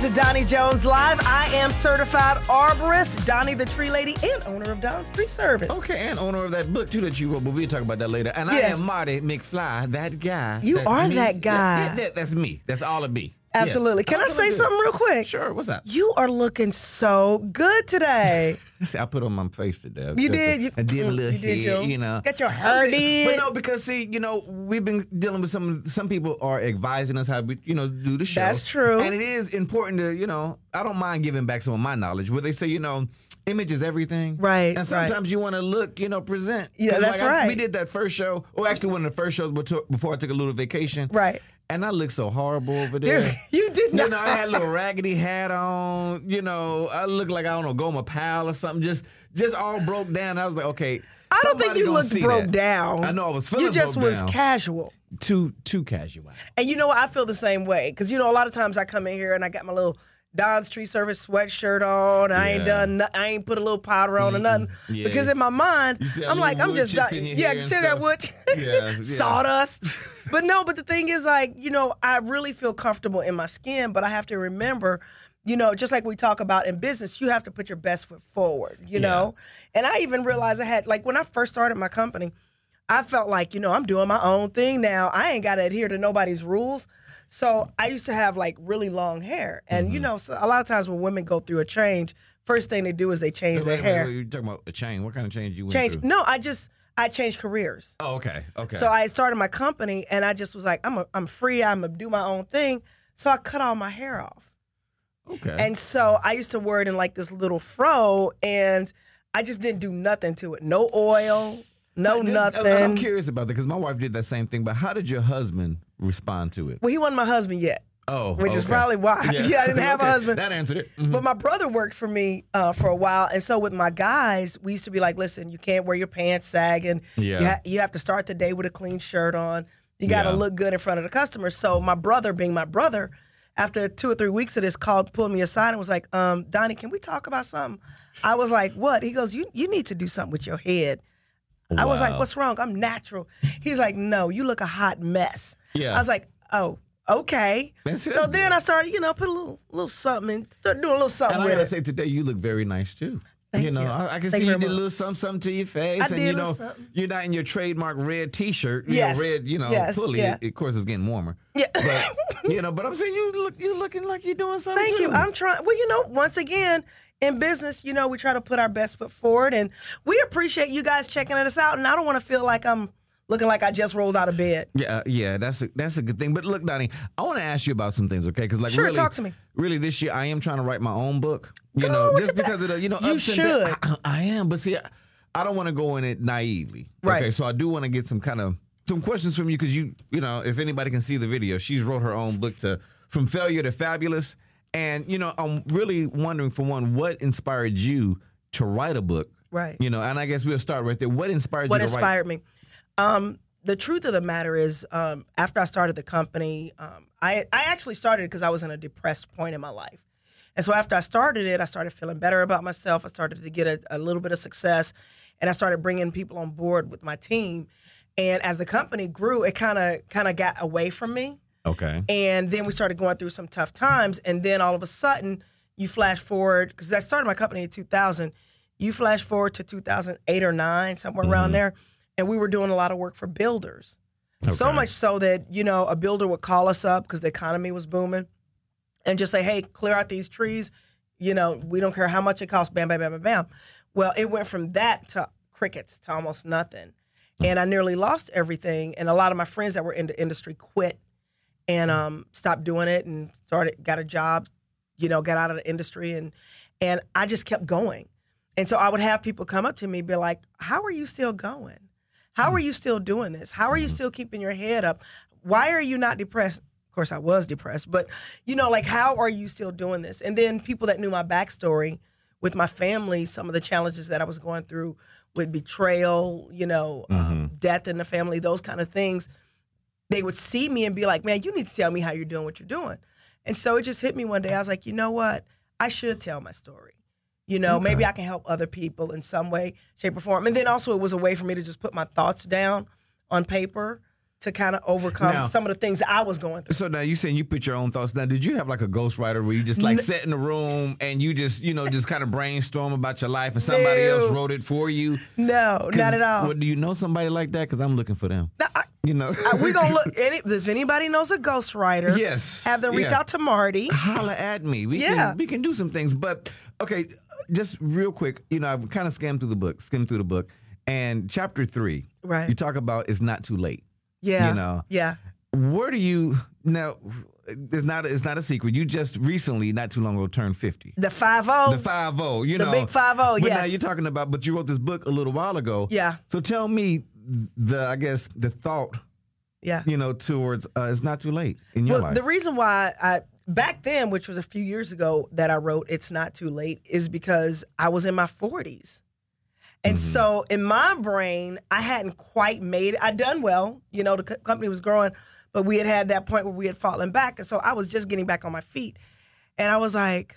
to Donnie Jones Live. I am certified arborist, Donnie the Tree Lady, and owner of Don's Tree Service. Okay, and owner of that book too that you wrote, but we'll talk about that later. And Yes. I am Mardy McFly, that guy. You are me. that guy. Yeah, that- that's me. That's all of me. Yeah. Absolutely. Can I I'm say good. something real quick? Sure. What's up? You are looking so good today. See, I put on my face today. You did. You- I did a mm, little you hair, you know. Got your hair did. But no, because see, you know, we've been dealing with some. Some people are advising us how we, you know, do the show. That's true. And it is important to, you know, I don't mind giving back some of my knowledge. Where they say, you know. Image is everything, Right, And right. sometimes you want to look, you know, present. Yeah, that's like, I- right. we did that first show, or actually one of the first shows before I took a little vacation, Right. And I looked so horrible over You, there. you did You not. know, I had a little raggedy hat on. You know, I looked like I don't know, Gomer Pyle or something. Just, just all broke down. I was like, okay. I don't think you looked broke that. down. I know I was feeling You just was down. casual. too, too casual. And you know what? I feel the same way. Because, you know, a lot of times I come in here and I got my little Don's Tree Service sweatshirt on. I ain't done, I ain't put a little powder on or nothing. Yeah. Because in my mind, You see how I'm like, I'm just, di- yeah, still got wood, Yeah, yeah. sawdust. but no, but the thing is, like, you know, I really feel comfortable in my skin, but I have to remember, you know, just like we talk about in business, you have to put your best foot forward, you know? And I even realized I had, like, when I first started my company, I felt like, you know, I'm doing my own thing now. I ain't got to adhere to nobody's rules. So I used to have like really long hair. And, Mm-hmm. you know, so a lot of times when women go through a change, first thing they do is they change their Wait, hair. wait, You're talking about a change. What kind of change you went Change. through? No, I just, I changed careers. Oh, okay, okay. So I started my company and I just was like, I'm, a, I'm free. I'm to do my own thing. So I cut all my hair off. okay. And so I used to wear it in like this little fro and I just didn't do nothing to it. No oil, no Just- nothing. I'm curious about that because my wife did that same thing. But how did your husband respond to it? well, he wasn't my husband yet. Oh, which is probably why. Yeah, I didn't have a husband. That answered it. Mhm. But my brother worked for me uh, for a while, and so with my guys, we used to be like, "Listen, you can't wear your pants sagging. Yeah. You, ha- you have to start the day with a clean shirt on. You got to Yeah. look good in front of the customers." So my brother, being my brother, after two or three weeks of this, called, pulled me aside, and was like, um, "Donnie, can we talk about something?" I was like, "What?" He goes, "You you need to do something with your head." I was like, "What's wrong? I'm natural." He's like, "No, you look a hot mess." Yeah. I was like, "Oh." Okay, That's- so that's then. I started, you know, put a little, little something, and start doing a little something And I gotta say, today you look very nice too. Thank you know, you. I, I can Thank see you did a little something, something to your face, I and you know, something. you're not in your trademark red T-shirt. You Yes. know, red. You know, Yes, fully. yeah. Of course, it's getting warmer. Yeah. But you know, but I'm saying you look, you're looking like you're doing something. Thank you. I'm trying. Well, you know, once again, in business, you know, we try to put our best foot forward, and we appreciate you guys checking us out. And I don't want to feel like I'm looking like I just rolled out of bed. Yeah, uh, yeah, that's a that's a good thing. But look, Donnie, I want to ask you about some things, okay? Because like, Sure, really, talk to me. Really, this year I am trying to write my own book. You Girl, know, just at that. because of the you know You ups and downs. should. I, I am, but see, I, I don't want to go in it naively. Right. Okay, so I do want to get some kind of some questions from you because you you know if anybody can see the video, she's wrote her own book to from failure to fabulous, and you know I'm really wondering for one, what inspired you to write a book? Right. You know, and I guess we'll start right there. What inspired What you? What inspired me? Um, the truth of the matter is, um, after I started the company, um, I I actually started because I was in a depressed point in my life. And so after I started it, I started feeling better about myself. I started to get a, a little bit of success, and I started bringing people on board with my team. And as the company grew, it kind of kind of got away from me. Okay. And then we started going through some tough times. And then all of a sudden, you flash forward because I started my company in 2000. You flash forward to 2008 or nine, somewhere around mm-hmm. there, and we were doing a lot of work for builders. So much so that you know a builder would call us up because the economy was booming, and just say, "Hey, clear out these trees." You know, we don't care how much it costs. Bam, bam, bam, bam, bam. Well, it went from that to crickets to almost nothing, and I nearly lost everything. And a lot of my friends that were in the industry quit and um, stopped doing it and started got a job, you know, got out of the industry and and I just kept going. And so I would have people come up to me be like, "How are you still going? How are you still doing this? How are you still keeping your head up? Why are you not depressed?" Of course, I was depressed, but you know, like, how are you still doing this? And then people that knew my backstory with my family, some of the challenges that I was going through with betrayal, you know, um, death in the family, those kind of things they would see me and be like, man, you need to tell me how you're doing what you're doing. And so it just hit me one day. I was like, you know what? I should tell my story. You know, maybe I can help other people in some way, shape, or form. And then also, it was a way for me to just put my thoughts down on paper to kind of overcome Now- some of the things I was going through. So now you saying you put your own thoughts. Now, did you have like a ghostwriter where you just like sat in the room and you just you know just kind of brainstorm about your life and somebody No. else wrote it for you? No, not at all. Well, do you know somebody like that? Because I'm looking for them. No, I- You know, we're gonna look. Any, if anybody knows a ghostwriter, Yes, have them reach yeah. out to Mardy. holla at me. We Yeah. can we can do some things. But okay, just real quick, you know, I've kind of skimmed through the book, skimmed through the book, and chapter three, Right. You talk about it's not too late. Yeah, You know. yeah, Where do you now? It's not it's not a secret. You just recently, not too long ago, turned fifty. the five zero. The five zero, you The know, The big 5-0, But now you're talking about, but you wrote this book a little while ago. Yeah. So tell me the, I guess, the thought, yeah. you know, towards uh, it's not too late in your life. Well, life. the reason why I back then, which was a few years ago, that I wrote "It's Not Too Late" is because I was in my forties, and Mm-hmm. so in my brain, I hadn't quite made it. I'd done well, you know, the co- company was growing, but we had had that point where we had fallen back, and so I was just getting back on my feet, and I was like,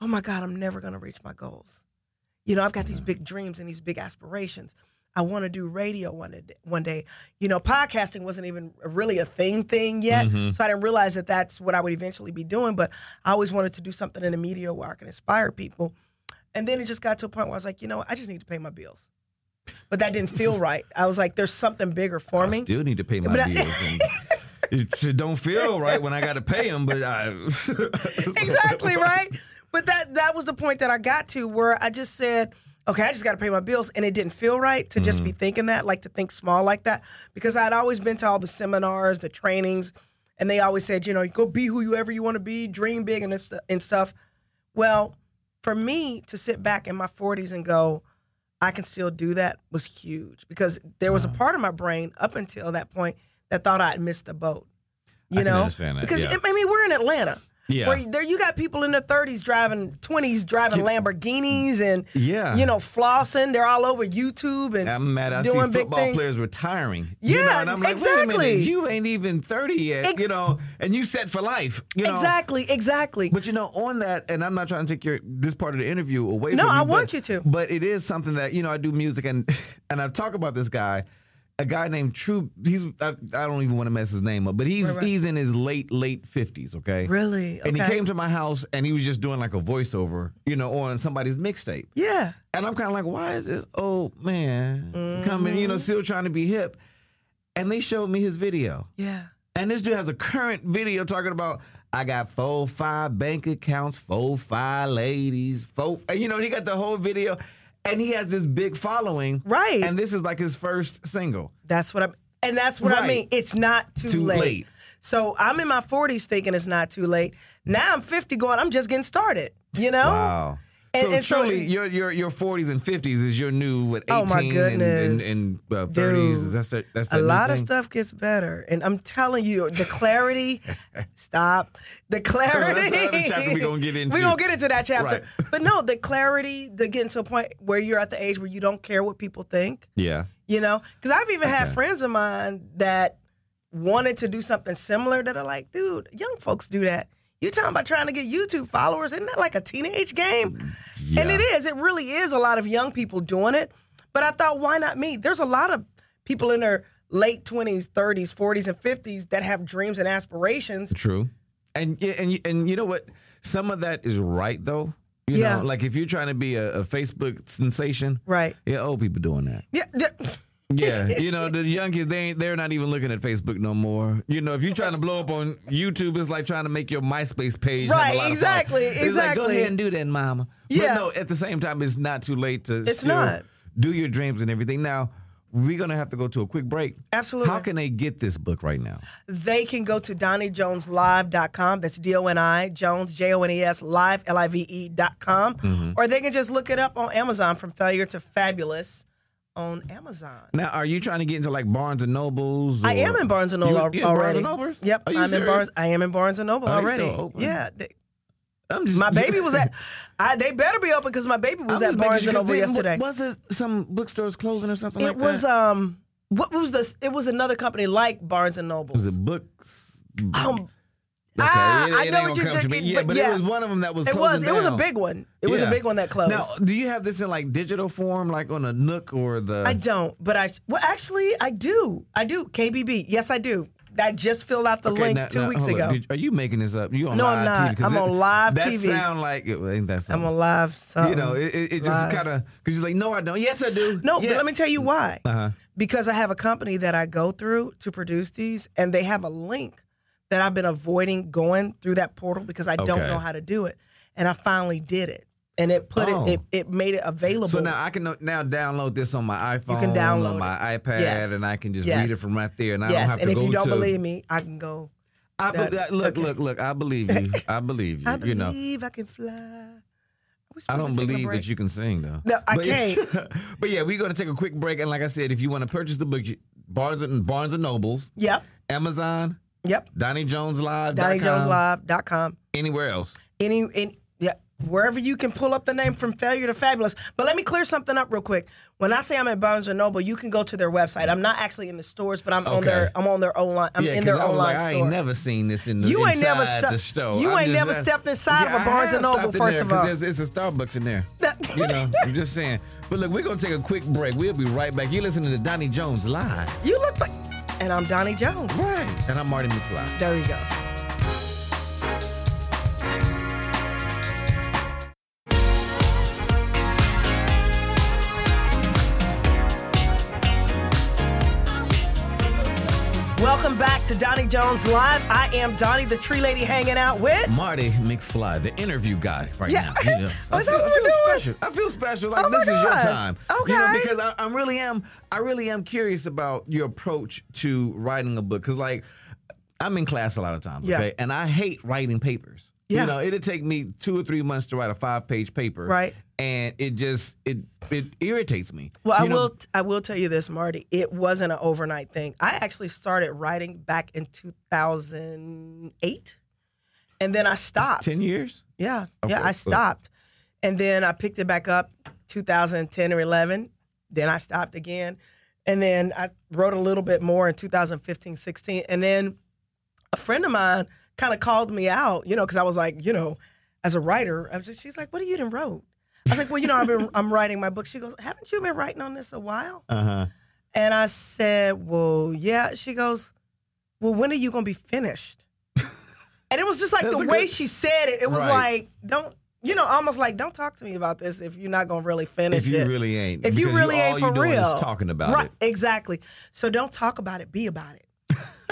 "Oh my God, I'm never gonna reach my goals." You know, I've got these big dreams and these big aspirations. I want to do radio one day, one day. You know, podcasting wasn't even really a thing thing yet, so I didn't realize that that's what I would eventually be doing. But I always wanted to do something in the media where I can inspire people. And then it just got to a point where I was like, you know. I just need to pay my bills. But that didn't feel right. I was like, there's something bigger for me. I me. still need to pay my But bills. and it, it don't feel right when I got to pay them, but I. exactly right. But that that was the point that I got to where I just said, okay, I just got to pay my bills, and it didn't feel right to just be mm-hmm. thinking that, like to think small like that, because I'd always been to all the seminars, the trainings, and they always said, you know, go be whoever you want to be, dream big, and and stuff. Well, for me to sit back in my 40s and go, I can still do that was huge because there was a part of my brain up until that point that thought I'd missed the boat. You I know, because yeah. I mean we're in Atlanta. Yeah. Where there you got people in their 30s driving 20s driving Lamborghinis and Yeah. you know flossing. They're all over YouTube and I'm mad. I see doing big football things. players retiring. you know, Yeah, and I'm like, wait a minute, exactly. you ain't even 30 yet, Ex- you know, and you set for life. You know? Exactly, exactly. But you know, on that, and I'm not trying to take your this part of the interview away No, from you. I but- want you to. But it is something that you know I do music and and I talk about this guy, a guy named True. He's I, I don't even want to mess his name up, but he's Right, right. he's in his late late fifties. Okay, Really? And he came to my house and he was just doing like a voiceover, you know, on somebody's mixtape. yeah. And I'm kind of like, why is this old man coming, you know, mm-hmm. still trying to be hip? And they showed me his video. Yeah. And this dude has a current video talking about I got four, five bank accounts, four, five ladies, four. and, You know, he got the whole video, and he has this big following. Right. And this is like his first single. That's what I'm and that's what I mean. It's not too, Too late. So I'm in my 40s thinking it's not too late. Now I'm 50 going, I'm just getting started. You know? Wow. And- so and so- truly, your your your 40s and 50s is your new what 18 Oh, my and, and, goodness. and uh, 30s. Dude. That's that, that's a that lot of stuff gets better. And I'm telling you, the clarity, stop. The clarity. That's the chapter we gonna get into. Going to get into that chapter. Right. But no, the clarity, the getting to a point where you're at the age where you don't care what people think, Yeah. you know? Because I've even had friends of mine that wanted to do something similar that are like, dude, young folks do that. You're talking about trying to get YouTube followers. Isn't that like a teenage game? And it is. It really is a lot of young people doing it. But I thought, why not me? There's a lot of people in their late 20s, 30s, 40s, and 50s that have dreams and aspirations. True. And and you- and you know what? Some of that is right though. You Yeah. know, like if you're trying to be a, a Facebook sensation, Right. yeah, old people doing that. Yeah. Yeah, you know the young kids they ain't, they're not even looking at Facebook no more. You know, if you're trying to blow up on YouTube, it's like trying to make your MySpace page. Right, exactly. It's like go ahead and do that, mama. Yeah. But no, at the same time, it's not too late to It's not. do your dreams and everything. Now we're gonna have to go to a quick break. Absolutely. How can they get this book right now? They can go to DonnieJonesLive.com. That's D O N I, Jones, J O N E S, live, L I V E.com. Mm-hmm. Or they can just look it up on Amazon from failure to fabulous on Amazon. Now, are you trying to get into like Barnes and Nobles? I am in Barnes and Noble You- al- you in Barnes and Nobles? Yep, Are you I'm in? Barnes. I am in Barnes and Noble Are they already. still open? Yeah, they- I'm just my baby was at. I, they better be open because my baby was at Barnes and Noble yesterday. Was it some bookstores closing or something it like was that? um, what was this? It was another company like Barnes and Noble. was it books? Um, Okay, Ah, it- I know what you're did. Yeah, but yeah. it was one of them that was. It was. It was a big one. It was a big one that closed. Now, do you have this in like digital form, like on a Nook or the? I don't, but I well actually I do. I do. KBB. Yes, I do. I just filled out the Okay, link now- two now, weeks ago. Did- are you making this up? You on No, live I'm not. TV? I'm on live that TV. sound like it, ain't that I'm on live. Something. you know, it, it, it just kind of because you're like, no, I don't. Yes, I do. No, yeah. but let me tell you why. Uh-huh. Because I have a company that I go through to produce these, and they have a link that I've been avoiding going through that portal because I don't know how to do it, and I finally did it, and it put Oh. it, it, oh. it made it available. So now I can now download this on my iPhone, can download on my it. iPad, Yes. and I can just Yes. read it from right there, and I don't have to go to. and if you don't to. believe me, I can go. I be- look, okay. look, look. I believe you. I believe you. I you know, believe I can fly. I don't to believe that you can sing though. No, I but but yeah, we're gonna take a quick break, and like I said, if you want to purchase the book, Barnes and Barnes and Nobles, Yep. Amazon, Yep. Donnie Jones Live, DonnieJonesLive.com. anywhere else. Any, in, yeah, wherever you can pull up the name from failure to fabulous. But let me clear something up real quick. When I say I'm at Barnes and Noble, you can go to their website. I'm not actually in the stores, but I'm on their I'm on their online. I'm yeah, in their I online like, I store. ain't never seen this in the You ain't never stu- the store. you I'm ain't never stepped inside of a Barnes and Noble, first there, of all. there's- it's a Starbucks in there. you know, I'm just saying. But look, we're gonna take a quick break. We'll be right back. You're listening to Donnie Jones live, you look like, and I'm Donnie Jones. right? And I'm Mardy McFly. There you go. Welcome back to Donnie Jones Live. I am Donnie, the tree lady, hanging out with. Mardy McFly, the interview guy, right Yeah. now. You know, I feel, I feel special. I feel special. Like Oh this is your gosh. time. You know, Okay. because I, I really am. I really am curious about your approach to writing a book. Because like, I'm in class a lot of times. Yeah. Okay, and I hate writing papers. Yeah. You know, it'd take me two or three months to write a five page paper. Right. And it just it it irritates me. Well, I You know, will. I will tell you this, Mardy. It wasn't an overnight thing. I actually started writing back in 2008, and then I stopped. Ten years. Yeah, Okay, yeah, I stopped, and then I picked it back up 2010 or 11. Then I stopped again, and then I wrote a little bit more in 2015, 16, and then a friend of mine kind of called me out, you know, because I was like, you know, as a writer, I was just, she's like, "What are you done wrote?" I was like, "Well, you know, I've been I'm writing my book." She goes, "Haven't you been writing on this a while?" Uh huh. And I said, Well, yeah. She goes, Well, when are you going to be finished? and it was just like That's the way good- she said it. It was Right. like, Don't, you know, almost like, Don't talk to me about this if you're not going to really finish If you it. really ain't. if you really all ain't you for real. Talking about right, it. Exactly. So don't talk about it, be about it.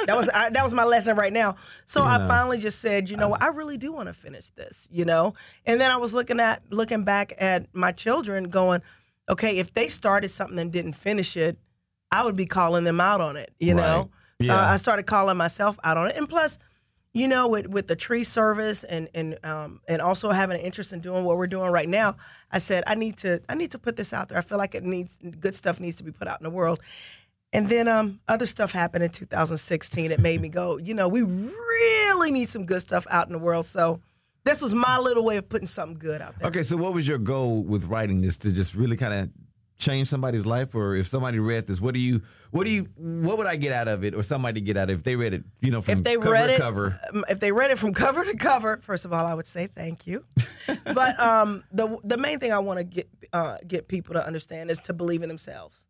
That was I, that was my lesson right now. So I know. finally just said, you know what, I really do want to finish this, you know. And then I was looking at looking back at my children, going, okay, if they started something and didn't finish it, I would be calling them out on it, you Right. know. So Yeah. I started calling myself out on it, and plus. You know, with, with the tree service and and um, and also having an interest in doing what we're doing right now, I said I need to I need to put this out there. I feel like it needs good stuff needs to be put out in the world. And then um, other stuff happened in 2016 that made me go, you know, we really need some good stuff out in the world. So this was my little way of putting something good out there. Okay, so what was your goal with writing this to just really kind of change somebody's life or if somebody read this what do you what do you what would I get out of it or somebody get out of it if they read it you know from If they cover read to it, cover um, if they read it from cover to cover, first of all, I would say thank you. but um, the the main thing I want to get uh, get people to understand is to believe in themselves.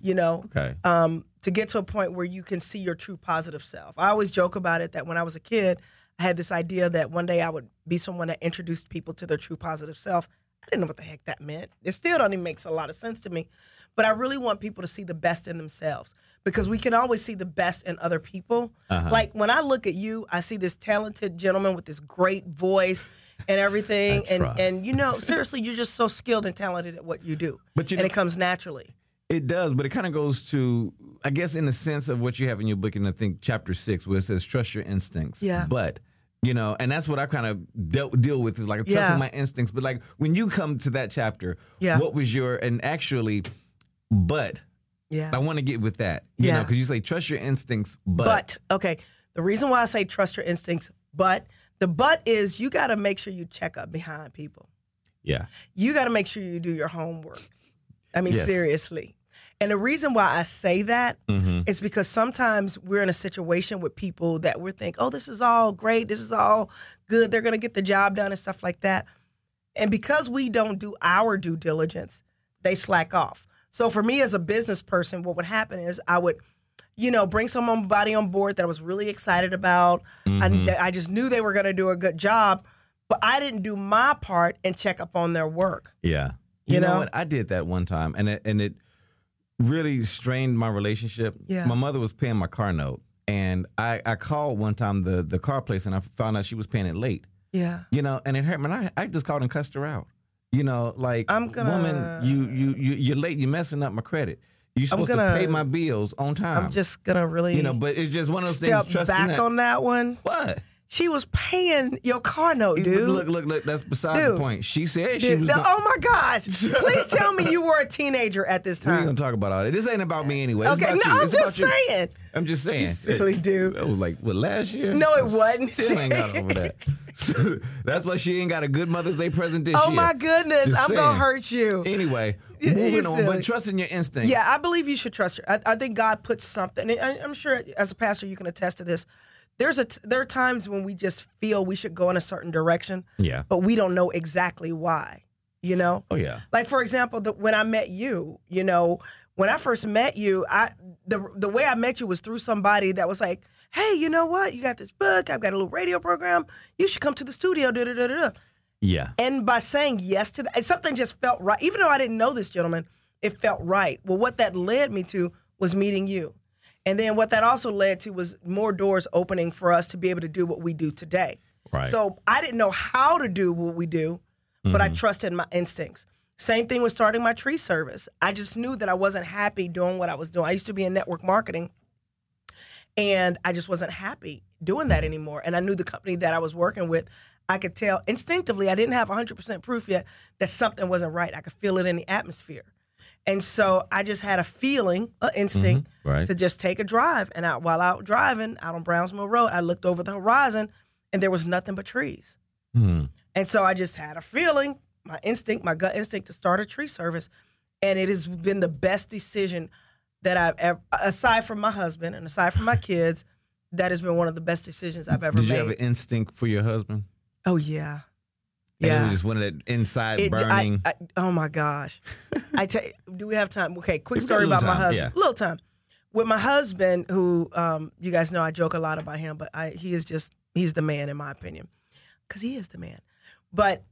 You know, okay um, to get to a point where you can see your true positive self. I always joke about it that when I was a kid, I had this idea that one day I would be someone that introduced people to their true positive self. I didn't know what the heck that meant. It still don't even makes a lot of sense to me. But I really want people to see the best in themselves because we can always see the best in other people. Uh-huh. Like when I look at you, I see this talented gentleman with this great voice and everything. And and you know, seriously, you're just so skilled and talented at what you do. But you and know- it comes naturally. It does, but it kind of goes to, I guess, in the sense of what you have in your book, and I think chapter six, where it says trust your instincts. Yeah. But you know, and that's what I kind of dealt deal with is like trusting Yeah. my instincts. But like when you come to that chapter, Yeah. what was your and actually, but Yeah. I want to get with that, you know, Yeah. because you say trust your instincts, but, But okay, the reason why I say trust your instincts, but the but is you got to make sure you check up behind people. yeah, You got to make sure you do your homework. I mean, Yes. seriously. And the reason why I say that is Mm-hmm. because sometimes we're in a situation with people that we think, oh, this is all great, this is all good, they're gonna get the job done and stuff like that. And because we don't do our due diligence, they slack off. So for me as a business person, what would happen is I would, you know, bring somebody on board that I was really excited about. I, I just knew they were gonna do a good job, but I didn't do my part and check up on their work. Yeah. You, You know, know? what? I did that one time and it, and it really strained my relationship. Yeah. My mother was paying my car note and I, I called one time the, the car place and I found out she was paying it late. Yeah. You know, and it hurt me. And I, I just called and cussed her out. You know, like I'm gonna- woman, you you you you're late, you're messing up my credit. You're supposed gonna- to pay my bills on time. I'm just gonna really you know, but it's just one of those step things trusting back that. on that one. what? She was paying your car note, dude. Look, look, look. That's beside Dude. the point. She said she Dude, was. no- gonna- oh my gosh! Please tell me you were a teenager at this time. we ain't gonna talk about all that. This ain't about me anyway. It's Okay, about no, you. I'm It's just about you. saying. I'm just saying. You silly dude. That was like what last year? No, it wasn't. Still ain't got over that. That's why she ain't got a good Mother's Day present this Oh year. my goodness, Just I'm gonna hurt you. Anyway, moving on, but trusting your instincts. Yeah, I believe you should trust her. I, I think God puts something. I, I'm sure as a pastor you can attest to this. There's a t- there are times when we just feel we should go in a certain direction, Yeah. but we don't know exactly why. You know. Oh yeah. Like for example, the, when I met you, you know, when I first met you, I the the way I met you was through somebody that was like, "Hey, you know what? You got this book. I've got a little radio program. You should come to the studio." Da da da da. da." Yeah. And by saying yes to that, something just felt right. Even though I didn't know this gentleman, it felt right. Well, what that led me to was meeting you. And then what that also led to was more doors opening for us to be able to do what we do today. Right. So I didn't know how to do what we do, but I mm-hmm. trusted my instincts. Same thing with starting my tree service. I just knew that I wasn't happy doing what I was doing. I used to be in network marketing and I just wasn't happy doing that anymore. And I knew the company that I was working with, I could tell instinctively, I didn't have 100% proof yet that something wasn't right. I could feel it in the atmosphere. And so I just had a feeling, an instinct right. to just take a drive. And out, while out driving out on Brownsville Road, I looked over the horizon and there was nothing but trees. Hmm. And so I just had a feeling, my instinct, my gut instinct to start a tree service. And it has been the best decision that I've ever, aside from my husband and aside from my kids, that has been one of the best decisions I've ever made. Did you have an instinct for your husband? oh, yeah. It Yeah. was just one of that inside It- burning. I- oh my gosh! I tell do we have time? Okay, quick story about my husband. yeah. Little time with my husband, who um, you guys know I joke a lot about him, but I, he is just he's the man in my opinion, because he is the man. But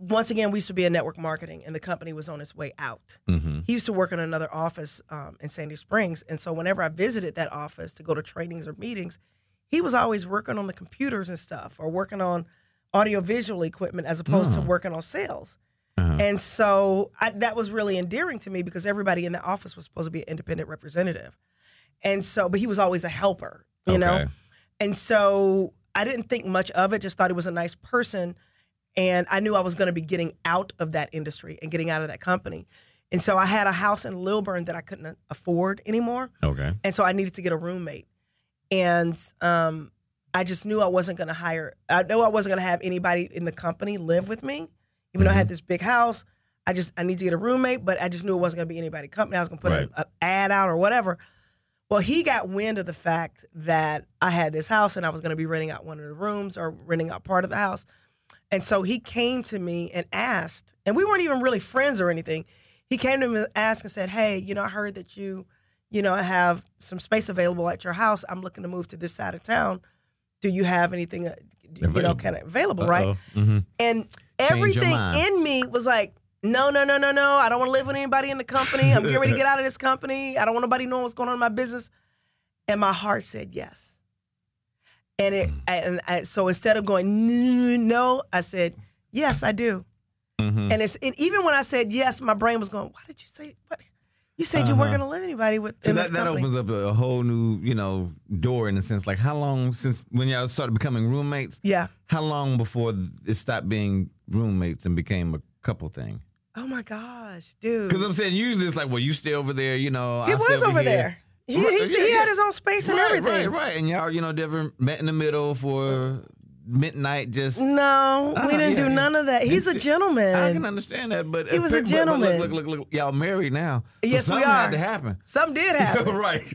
once again, we used to be in network marketing, and the company was on its way out. mm-hmm. He used to work in another office um, in Sandy Springs, and so whenever I visited that office to go to trainings or meetings, he was always working on the computers and stuff, or working on audiovisual equipment as opposed to Oh. working on sales. Uh-huh. And so I, that was really endearing to me because everybody in the office was supposed to be an independent representative. And so, but he was always a helper, you know? And so I didn't think much of it, just thought he was a nice person. And I knew I was going to be getting out of that industry and getting out of that company. And so I had a house in Lilburn that I couldn't afford anymore. Okay. And so I needed to get a roommate. And um, I just knew I wasn't going to hire, I know I wasn't going to have anybody in the company live with me. Even though I had mm-hmm. this big house, I just, I need to get a roommate, but I just knew it wasn't going to be anybody company. I was going to put Right. an ad out or whatever. Well, he got wind of the fact that I had this house and I was going to be renting out one of the rooms or renting out part of the house. And so he came to me and asked, and we weren't even really friends or anything. He came to me and asked and said, Hey, you know, I heard that you, you know, have some space available at your house. I'm looking to move to this side of town. Do you have anything, uh, you know, Available. kind of available, right? Mm-hmm. And everything in me was like, no, no, no, no, no. I don't want to live with anybody in the company. I'm getting ready to get out of this company. I don't want nobody knowing what's going on in my business. And my heart said yes. And it, and I, so instead of going no, no, I said yes, I do. Mm-hmm. And it's and even when I said yes, my brain was going, why did you say? What? You said you weren't Uh-huh. going to live anybody with. So that, that opens up a, a whole new, you know, door in a sense. Like how long since when y'all started becoming roommates? Yeah. How long before it stopped being roommates and became a couple thing? Oh my gosh, dude. Because I'm saying usually it's like, well, you stay over there, you know. he stay was over here. there. He, Right, he, yeah, he yeah. had his own space and right, everything. Right, right. And y'all, you know, never met in the middle for midnight just. No, Uh-huh, we didn't yeah, do none of that. He's a gentleman. I can understand that, but He was a gentleman. Look, look, look, look, y'all married now. So Yes, we are. had to happen. Something did happen. right.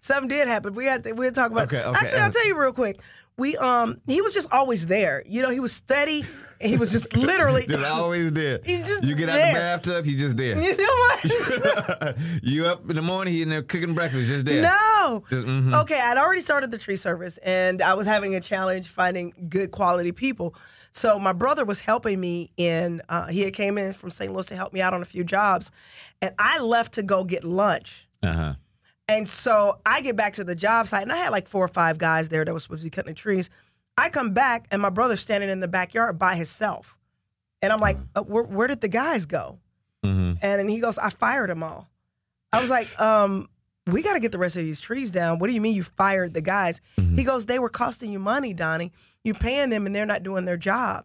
Something did happen. We had to we'll talk about Okay, okay. Actually, I'll tell you real quick. We um he was just always there. You know, he was steady and he was just literally Just always there. He's just you get out there. the bathtub, he's just there. You know what? you up in the morning, he in there cooking breakfast, just there. No. Just, mhm. Okay, I'd already started the tree service and I was having a challenge finding good quality people. So my brother was helping me in uh, he had came in from St. Louis to help me out on a few jobs. And I left to go get lunch. Uh-huh. And so I get back to the job site, and I had like four or five guys there that was supposed to be cutting the trees. I come back, and my brother's standing in the backyard by himself. And I'm like, uh, where, where did the guys go? Mhm. And he goes, I fired them all. I was like, um, we got to get the rest of these trees down. What do you mean you fired the guys? He goes, they were costing you money, Donnie. You're paying them, and they're not doing their job.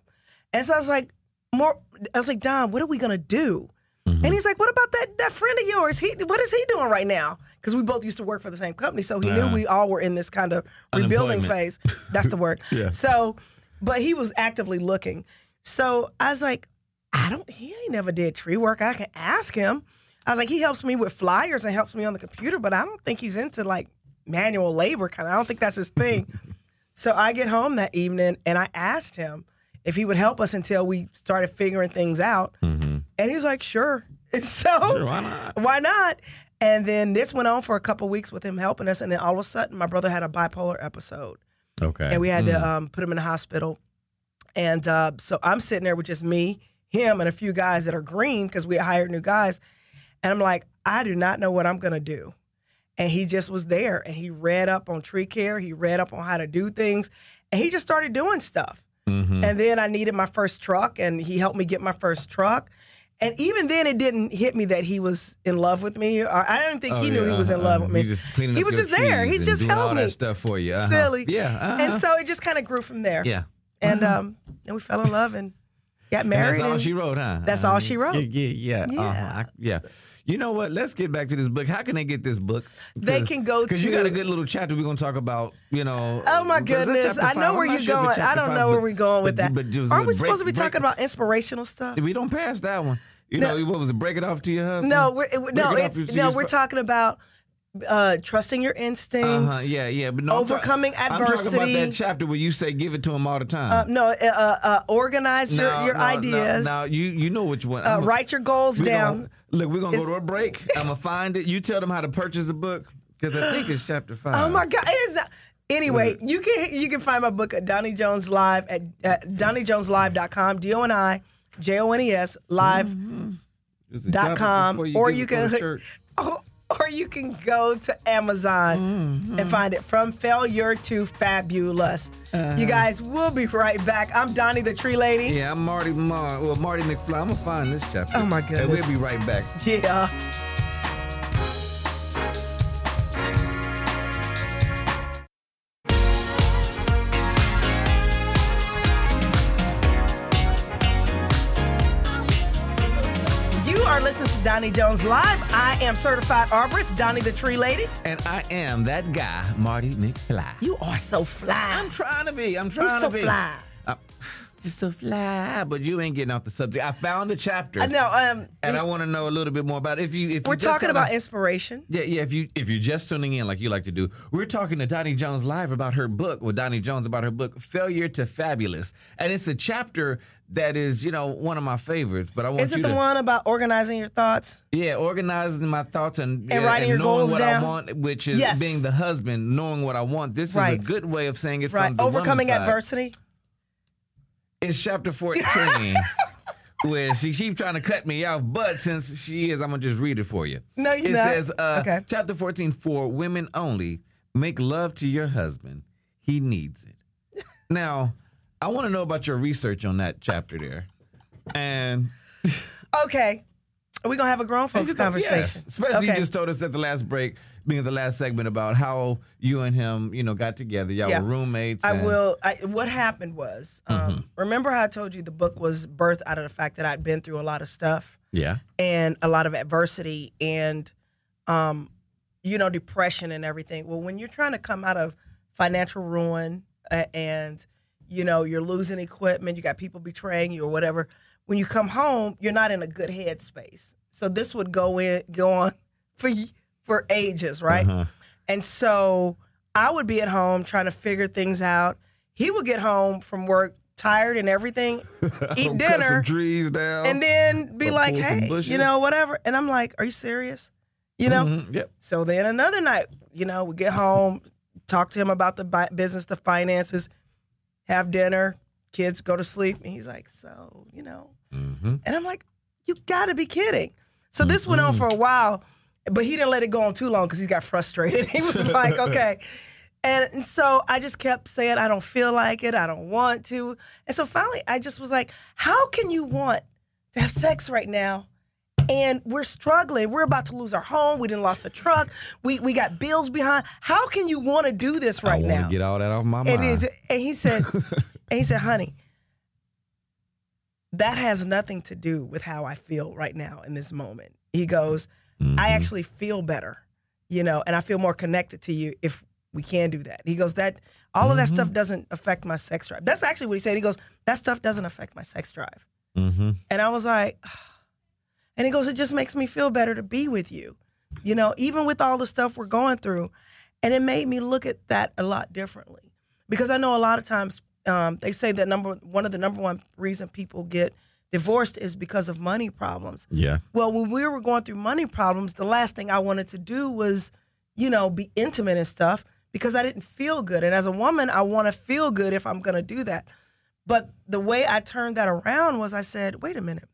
And so I was like, more. I was like, Don, what are we gonna do? And he's like, "What about that that friend of yours? He what is he doing right now? Because we both used to work for the same company, so he knew Uh-huh. we all were in this kind of rebuilding phase. That's the word. Yeah. So, but he was actively looking. So I was like, I don't. He ain't never did tree work. I can ask him. I was like, he helps me with flyers and helps me on the computer, but I don't think he's into like manual labor kind of. I don't think that's his thing. so I get home that evening and I asked him if he would help us until we started figuring things out. And he was like, sure. And so Sure, why not? why not? And then this went on for a couple weeks with him helping us. And then all of a sudden, my brother had a bipolar episode Okay. and we had to um, put him in the hospital. And uh, so I'm sitting there with just me, him, and a few guys that are green because we hired new guys. And I'm like, I do not know what I'm going to do. And he just was there and he read up on tree care. He read up on how to do things. And he just started doing stuff. Mm-hmm. And then I needed my first truck and he helped me get my first truck. And even then, it didn't hit me that he was in love with me. Or I didn't think Oh, he knew yeah, he was in uh-huh, love uh-huh. with me. He just cleaning He was just there. trees He and just helped all me. that stuff for you. Uh-huh. Silly. Yeah. uh-huh. And so it just kind of grew from there. yeah. And um, and we fell in love and got And married. that's all she wrote, huh? That's all she wrote. Yeah, yeah, yeah. Yeah. Uh-huh. Yeah. You know what? Let's get back to this book. How can they get this book? They can go because you got a good little chapter. We're gonna talk about. You know. Oh my goodness! I know where you're going. I don't know but- where we're going with but- that. But just Aren't we supposed to be talking about inspirational stuff? We don't pass that one. You No. know what was it? Break it off to your husband. No, we're, it, no, it it's, no. your We're talking about uh, trusting your instincts. Uh-huh, yeah, yeah, but no, I'm ta- Overcoming I'm talking about that chapter where you say give it to him all the time. Uh, no, uh, uh, uh, organize your, No, your no, ideas. No, you you know which one. Uh, I'm a- write your goals down. Gonna, look, we're gonna go to a break. I'm gonna find it. You tell them how to purchase the book because I think it's chapter five. Oh my God! It is not. Anyway, you can you can find my book at Donnie Jones Live at, at DonnieJonesLive.com. D O N I J O N E S live. It's a dot com, before or you it to the can or you can go to Amazon Mm-hmm. and find it from failure to fabulous. Uh-huh. You guys, we'll be right back. I'm Donnie the Tree Lady. Yeah, I'm Mardy Mar- well, Mardy McFly. I'm gonna find this chapter. Oh, my And goodness. we'll be right back. Yeah. Donnie Jones Live. I am certified arborist, Donnie the Tree Lady. And I am that guy, Mardy McFly. You are so fly. I'm trying to be. I'm trying so to be. fly. I'm just so fly, but you ain't getting off the subject. I found the chapter. I know. Um, And I want to know a little bit more about it. if you. If we're you talking kinda- about inspiration. Yeah, yeah. If you if you're just tuning in, like you like to do, we're talking to Donnie Jones live about her book with Donnie Jones about her book "Failure to Fabulous," and it's a chapter that is, you know, one of my favorites. But I want to. Is it the to, one about organizing your thoughts? yeah, organizing my thoughts and, And yeah, writing your knowing goals what down? I want, which is Yes. being the husband, knowing what I want. This Right. is a good way of saying it Right. from the Overcoming woman's side. It's chapter 14. Where she keep trying to cut me off, but since she is, I'm gonna just read it for you. No, you're it not. says, uh, Okay. chapter 14, for women only, make love to your husband. He needs it. now, I want to know about your research on that chapter there. And Okay. We're to have a grown folks conversation. Yes, especially you just told us at the last break, being the last segment about how you and him, you know, got together. Y'all Yeah. were roommates. I and- will. I, what happened was, um, Mm-hmm. remember how I told you the book was birthed out of the fact that I'd been through a lot of stuff Yeah. and a lot of adversity and, um, you know, depression and everything. Well, when you're trying to come out of financial ruin uh, and you know, you're losing equipment, you got people betraying you or whatever. When you come home, you're not in a good headspace. So this would go in go on for for ages, right? Uh-huh. And so I would be at home trying to figure things out. He would get home from work tired and everything, eat dinner, down. and then be like, "Hey, you know, whatever." And I'm like, "Are you serious?" You know. Mhm, Yep. So then another night, you know, we get home, talk to him about the business, the finances, have dinner, kids go to sleep, and he's like, "So, you know," Mm-hmm. and I'm like, "You got to be kidding!" So this went on for a while, but he didn't let it go on too long because he got frustrated. He was like, "Okay." And, so I just kept saying, I don't feel like it. I don't want to. And so finally, I just was like, how can you want to have sex right now? And we're struggling. We're about to lose our home. We didn't lost a truck. We we got bills behind. How can you want to do this right I now? get all that off my mind. is. And he said, and he said, honey, that has nothing to do with how I feel right now in this moment. He goes, Mm-hmm. I actually feel better, you know, and I feel more connected to you if we can do that. He goes, that all of that Mm-hmm. stuff doesn't affect my sex drive. That's actually what he said. He goes, that stuff doesn't affect my sex drive. Mm-hmm. And I was like, and he goes, it just makes me feel better to be with you, you know, even with all the stuff we're going through. And it made me look at that a lot differently because I know a lot of times um, they say that number one of the number one reason people get divorced is because of money problems. Yeah. Well, when we were going through money problems, the last thing I wanted to do was, you know, be intimate and stuff because I didn't feel good. And as a woman, I want to feel good if I'm going to do that. But the way I turned that around was I said, wait a minute.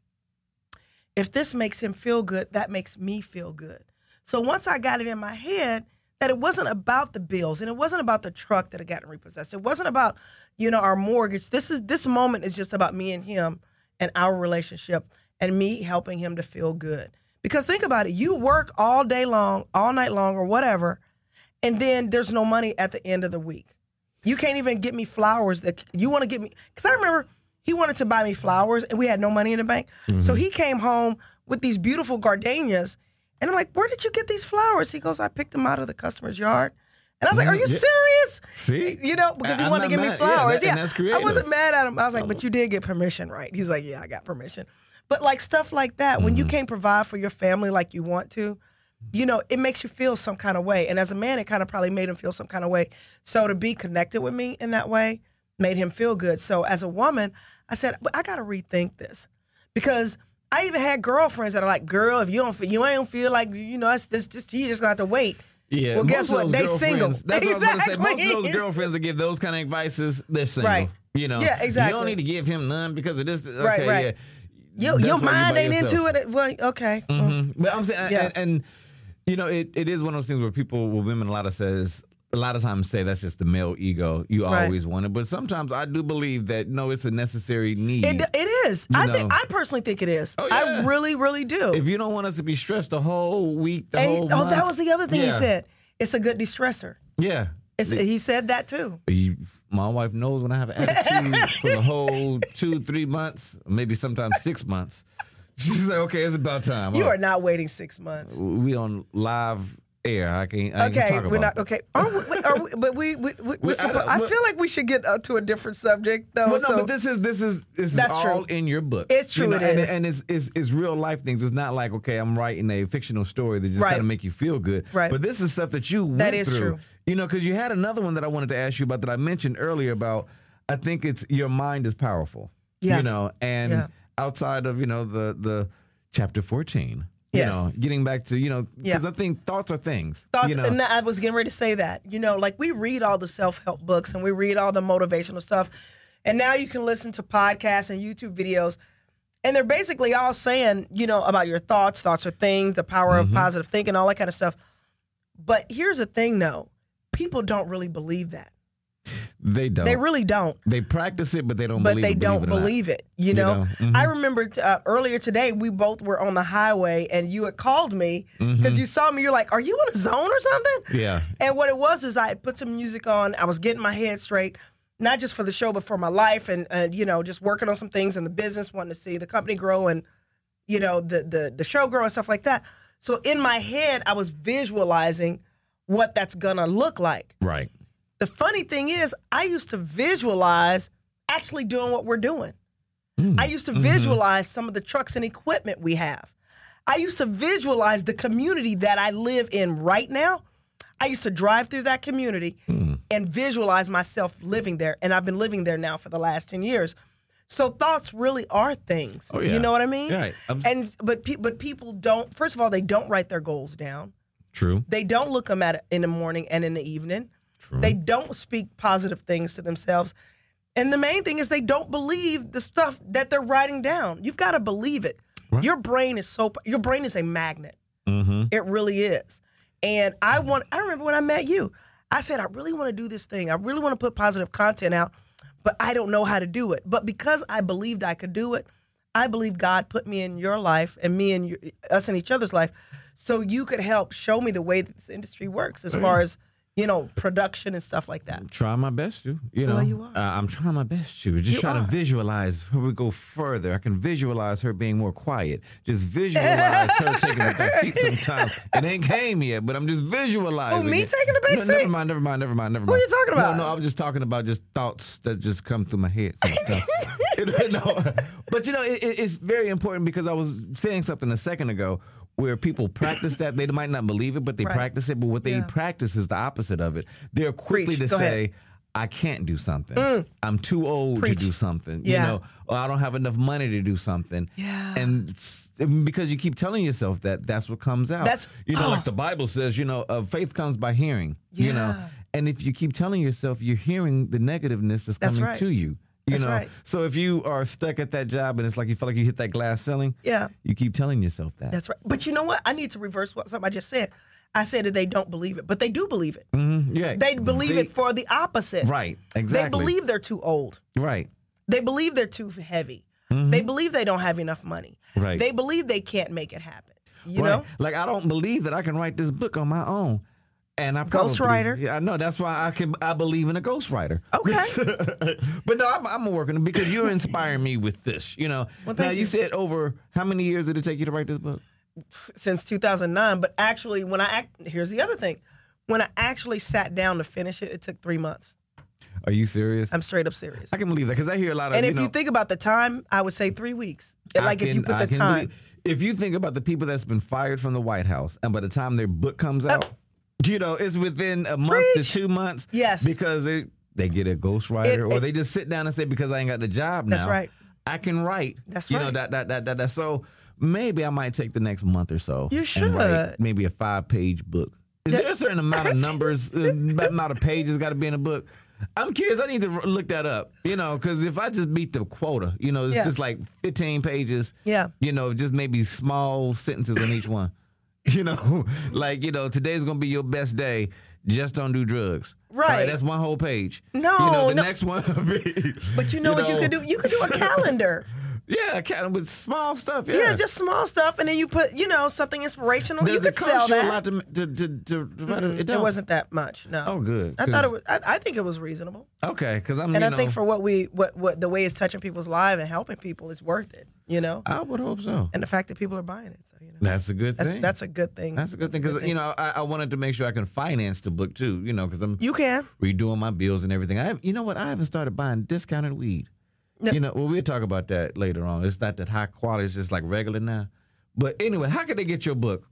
If this makes him feel good, that makes me feel good. So once I got it in my head that it wasn't about the bills and it wasn't about the truck that had gotten repossessed. It wasn't about, you know, our mortgage. This is this moment is just about me and him and our relationship and me helping him to feel good. Because think about it, you work all day long, all night long, or whatever, and then there's no money at the end of the week. You can't even get me flowers that you want to get me. Because I remember he wanted to buy me flowers and we had no money in the bank. So mm-hmm. he came home with these beautiful gardenias. And I'm like, where did you get these flowers? He goes, I picked them out of the customer's yard. And I was like, are you Yeah. serious? See? You know, because he I'm wanted to give me mad. Yeah, flowers. that- Yeah, and that's I wasn't mad at him. I was like, but you did get permission, right? He's like, yeah, I got permission. But like stuff like that, when you Mm-hmm. can't provide for your family like you want to, you know, it makes you feel some kind of way. And as a man, it kind of probably made him feel some kind of way. So to be connected with me in that way made him feel good. So as a woman, I said, "But I got to rethink this because I even had girlfriends that are like, girl, if you don't, feel, you ain't feel like, you know, it's just, just you just gonna have to wait. Yeah. Well, guess what? They single. That's what I was going to say. Most of those girlfriends that give those kind of advices, they're single. Right. You know. Yeah, Exactly. You don't need to give him none because of this. Okay, Right, right. yeah. Your, your you mind ain't yourself. into it. Well, okay. Mhm. But I'm saying, Yeah. and, and you know, it, it is one of those things where people, well, women, a lot of says, a lot of times say that's just the male ego. You Right. always want it, but sometimes I do believe that no, it's a necessary need. It, it is. You I know. think. I personally think it is. Oh, I really, really do. if you don't want us to be stressed the whole week, the And- whole oh, month, that was the other thing he said. It's a good distressor. Yeah. It's, he said that too. You- my wife knows when I have an attitude for the whole two, three months, maybe sometimes six months. She's like, okay, it's about time. You are not waiting six months. we on live air. I can't. I Okay, talk we're about not okay. Are we, are we, but we, we, we, We- we're I I, feel like we should get uh, to a different subject though. But no, so but this is this is this That's is all true. in your book. It's true, You know, it and, is. and it's, it's it's real life things. It's not like okay, I'm writing a fictional story that just Right. kind of make you feel good. Right. But this is stuff that you went That is through. true. You know, because you had another one that I wanted to ask you about that I mentioned earlier about. I think it's your mind is powerful. Yeah. You know, and Yeah. outside of you know the the chapter 14. You Yes. know, getting back to you know because Yeah. I think thoughts are things. thoughts. You know, And I was getting ready to say that. You know, like we read all the self help books and we read all the motivational stuff, and now you can listen to podcasts and YouTube videos, and they're basically all saying, you know, about your thoughts. Thoughts are things. The power Mm-hmm. of positive thinking, all that kind of stuff. But here's the thing, though. People don't really believe that. They don't. They really don't. They practice it, but they don't. but believe they it, don't believe it. believe it. You You know, know, mhm. I remember uh, earlier today we both were on the highway and you had called me because you saw me. You're like, "Are you in a zone or something?" Mm-hmm. Yeah. And what it was is I had put some music on. I was getting my head straight, not just for the show, but for my life, and and you know, just working on some things in the business, wanting to see the company grow and you know the the the show grow and stuff like that. So in my head, I was visualizing what that's gonna look like. Right. The funny thing is, I used to visualize actually doing what we're doing. Mm. I used to visualize some of the trucks and equipment we have. I used to visualize the community that I live in right now. I used to drive through that community Mm. and visualize myself living there. And I've been living there now for the last 10 years. So thoughts really are things. Oh, yeah. You know what I mean? Right. I'm And but pe- but people don't. First of all, they don't write their goals down. True. They don't look them at in the morning and in the evening. True. They don't speak positive things to themselves. And the main thing is they don't believe the stuff that they're writing down. You've got to believe it. Your brain is so your brain is a magnet. Mm-hmm. It really is. And I want I remember when I met you. I said I really want to do this thing. I really want to put positive content out, but I don't know how to do it. But because I believed I could do it, I believe God put me in your life and me and your, us in each other's life so you could help show me the way that this industry works as far as, you know, production and stuff like that. Trying my best to, you know. Well, you are. Uh, I'm trying my best to. Just You are. to visualize her we go further. I can visualize her being more quiet. Just visualize her taking the back seat sometimes. It ain't came yet, but I'm just visualizing. Who, me it. taking the back no, seat? Never mind, never mind, never mind, never mind. What are you talking about? No, no, I was just talking about just thoughts that just come through my head know, but you know, it, it- it's very important because I was saying something a second ago where people practice that. They might not believe it, but they Right. practice it. But what they Yeah. practice is the opposite of it. They're quickly Preach. to Go say, ahead. I can't do something. I'm too old Preach. to do something. Yeah. You know, or I don't have enough money to do something. Yeah. And because you keep telling yourself that, that's what comes out. That's- you know, oh. like the Bible says, you know, uh, faith comes by hearing. You know, and if you keep telling yourself, you're hearing the negativeness that's, That's coming right. to you. You That's know, right. so if you are stuck at that job and it's like you feel like you hit that glass ceiling, Yeah. you keep telling yourself that. That's right. But you know what? I need to reverse what something I just said. I said that they don't believe it, but they do believe it. Mhm, yeah, They believe They- it for the opposite. right. Exactly. They believe they're too old. right. They believe they're too heavy. They believe they don't have enough money. Mm-hmm. Right. They believe they can't make it happen. You right. know? Like I don't believe that I can write this book on my own. And I probably, Ghostwriter. Yeah, I know. That's why I can. I believe in a ghostwriter. Okay. but no, I'm, I'm working because you're inspiring me with this. You know. Well, now you. you. said over how many years did it take you to write this book? Since 2009, but actually, when I act, here's the other thing, when I actually sat down to finish it, it took three months. Are you serious? I'm straight up serious. I can believe that because I hear a lot of. And you if know, you think about the time, I would say three weeks. I Like if you put I the time. believe- if you think about the people that's been fired from the White House, and by the time their book comes oh, out, you know it's within a month Preach. to two months. Yes. because it, they get a ghostwriter, or it- they just sit down and say, "Because I ain't got the job now, That's right. I can write." That's you know that, that that that that. So maybe I might take the next month or so. You and write should. maybe a five page book. Is there a certain amount of numbers, uh, amount of pages got to be in a book? I'm curious. I need to look that up. You know, because if I just beat the quota, you know, it's Yeah. just like 15 pages. Yeah. You know, just maybe small sentences on each one. You know, like you know, today's gonna be your best day. Just don't do drugs. Right. that's one whole page. No, You know, the no. next one. will be, But you know what you could do? You could do a calendar. Yeah, with small stuff. Yeah. Yeah, just small stuff, and then you put, you know, something inspirational. Does you it could sell cost you that. a lot to to to, to, a- it It wasn't that much. No. Oh, good, I thought it was. I, I think it was reasonable, Okay, because I'm. and you I think for what we, what, what the way it's touching people's lives and helping people, it's worth it. You know, I would hope so. and the fact that people are buying it. So you know, That's a good that's thing. that's a good thing. That's a good thing because you know I, I wanted to make sure I can finance the book too. You know because I'm you can. redoing my bills and everything. I have, you know what? I haven't started buying discounted weed. No. You know, well, we'll talk about that later on. It's not that high quality; it's just like regular now. But anyway, how can they get your book?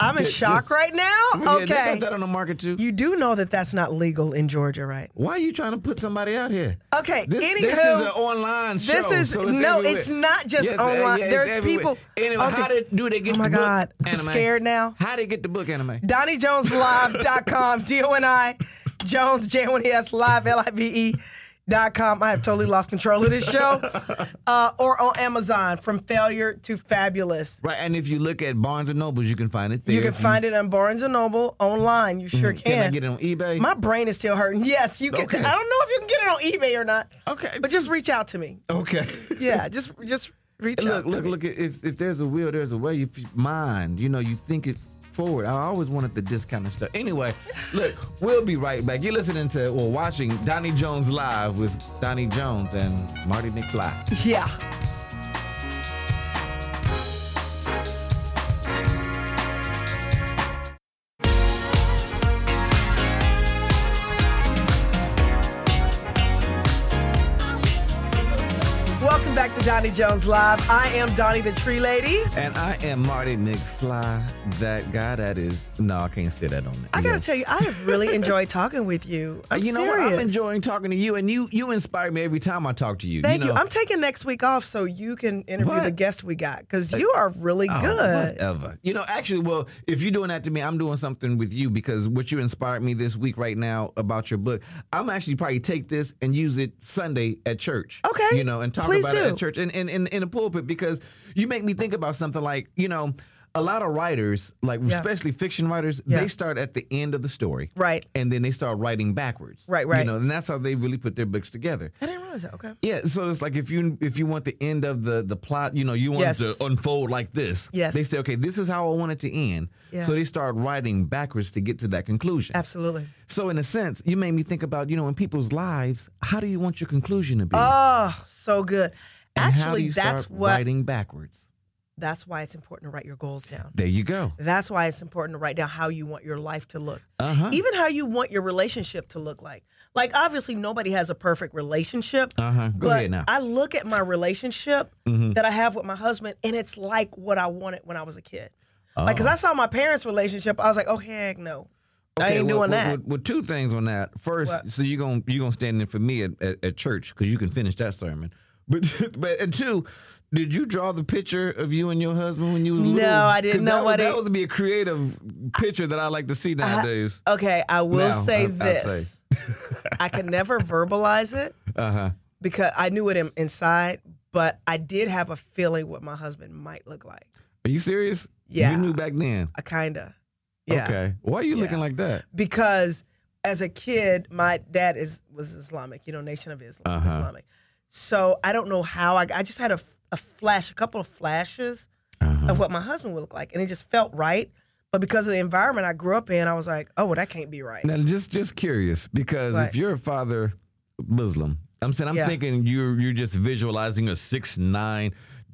I'm in Just- shock just- right now. Yeah, they got Okay, that on the market too. you do know that that's not legal in Georgia, right? Why are you trying to put somebody out here? Okay. This, anywho, this is an online show. This is so it's no, everywhere. it's not just Yes, online. yeah, There's everywhere. people. Anyway, how did, do they get Oh my the book? God, I'm anime? scared now. How do they get the book anime? DonnieJonesLive.com, D O N I, Jones, J O N E S, live, L I V E. Dot com. I have totally lost control of this show. Uh, or on Amazon, from failure to fabulous. Right, and if you look at Barnes and Nobles, you can find it there. You can find it on Barnes and Noble online. You sure Can can. I get it on eBay? My brain is still hurting. Yes, you can. Okay. I don't know if you can get it on eBay or not. Okay. But just reach out to me. okay. Yeah, just just reach look, out. to look, me. look. If if there's a will, there's a way. If you mind, you know, you think it forward. I always wanted the kind of stuff. Anyway, look, we'll be right back. You're listening to or watching Donnie Jones live with Donnie Jones and Mardy McFly. Yeah. To Donnie Jones Live. I am Donnie the Tree Lady. And I am Mardy McFly, that guy that is. No, I can't say that on there. I gotta tell you, I have really enjoyed talking with you. I'm you know serious. what? I'm enjoying talking to you, and you you inspire me every time I talk to you. Thank you. know? I'm taking next week off so you can interview What? the guest we got because uh, you are really Oh, good. Whatever. You know, actually, well, if you're doing that to me, I'm doing something with you because what you inspired me this week right now about your book, I'm actually probably take this and use it Sunday at church. Okay. You know, and talk Please about it do. at church and in in, in a pulpit because you make me think about something like, you know, a lot of writers, like Yeah. especially fiction writers, Yeah. they start at the end of the story. Right. And then they start writing backwards. Right, right. You know, and that's how they really put their books together. I didn't realize that. Okay. Yeah, so it's like if you if you want the end of the the plot, you know, you want Yes. it to unfold like this. Yes. They say, okay, this is how I want it to end. Yeah. So they start writing backwards to get to that conclusion. Absolutely. So in a sense, you made me think about, you know, in people's lives, how do you want your conclusion to be? Oh, so good. And Actually, that's what. writing backwards? That's why it's important to write your goals down. There you go. That's why it's important to write down how you want your life to look. Uh-huh. Even how you want your relationship to look like. Like obviously nobody has a perfect relationship. Uh-huh. Go but ahead now. I look at my relationship Mm-hmm. that I have with my husband and it's like what I wanted when I was a kid. Like Oh. cuz I saw my parents' relationship, I was like, "Oh heck no." I ain't well, doing well, that. Well, well, two things on that. First, What? so you're gonna you gonna stand in for me at, at, at church because you can finish that sermon. But but and two, did you draw the picture of you and your husband when you was No, little? No, I didn't know that what would, it- that would be a creative picture that I like to see nowadays. Okay, I will Now, say I- this. I can never verbalize it Uh huh. because I knew it in, inside, but I did have a feeling what my husband might look like. Are you serious? Yeah. You knew back then. I kind of. Yeah. Okay. Why are you Yeah. looking like that? because as a kid, my dad is was Islamic, you know, Nation of Islam, Uh-huh. Islamic. So I don't know how I, I just had a, a flash, a couple of flashes Uh-huh. of what my husband would look like, and it just felt right. But because of the environment I grew up in, I was like, oh, well, that can't be right. Now, just just curious because Right. if you're a father Muslim, I'm saying I'm Yeah. thinking you're you're just visualizing a six nine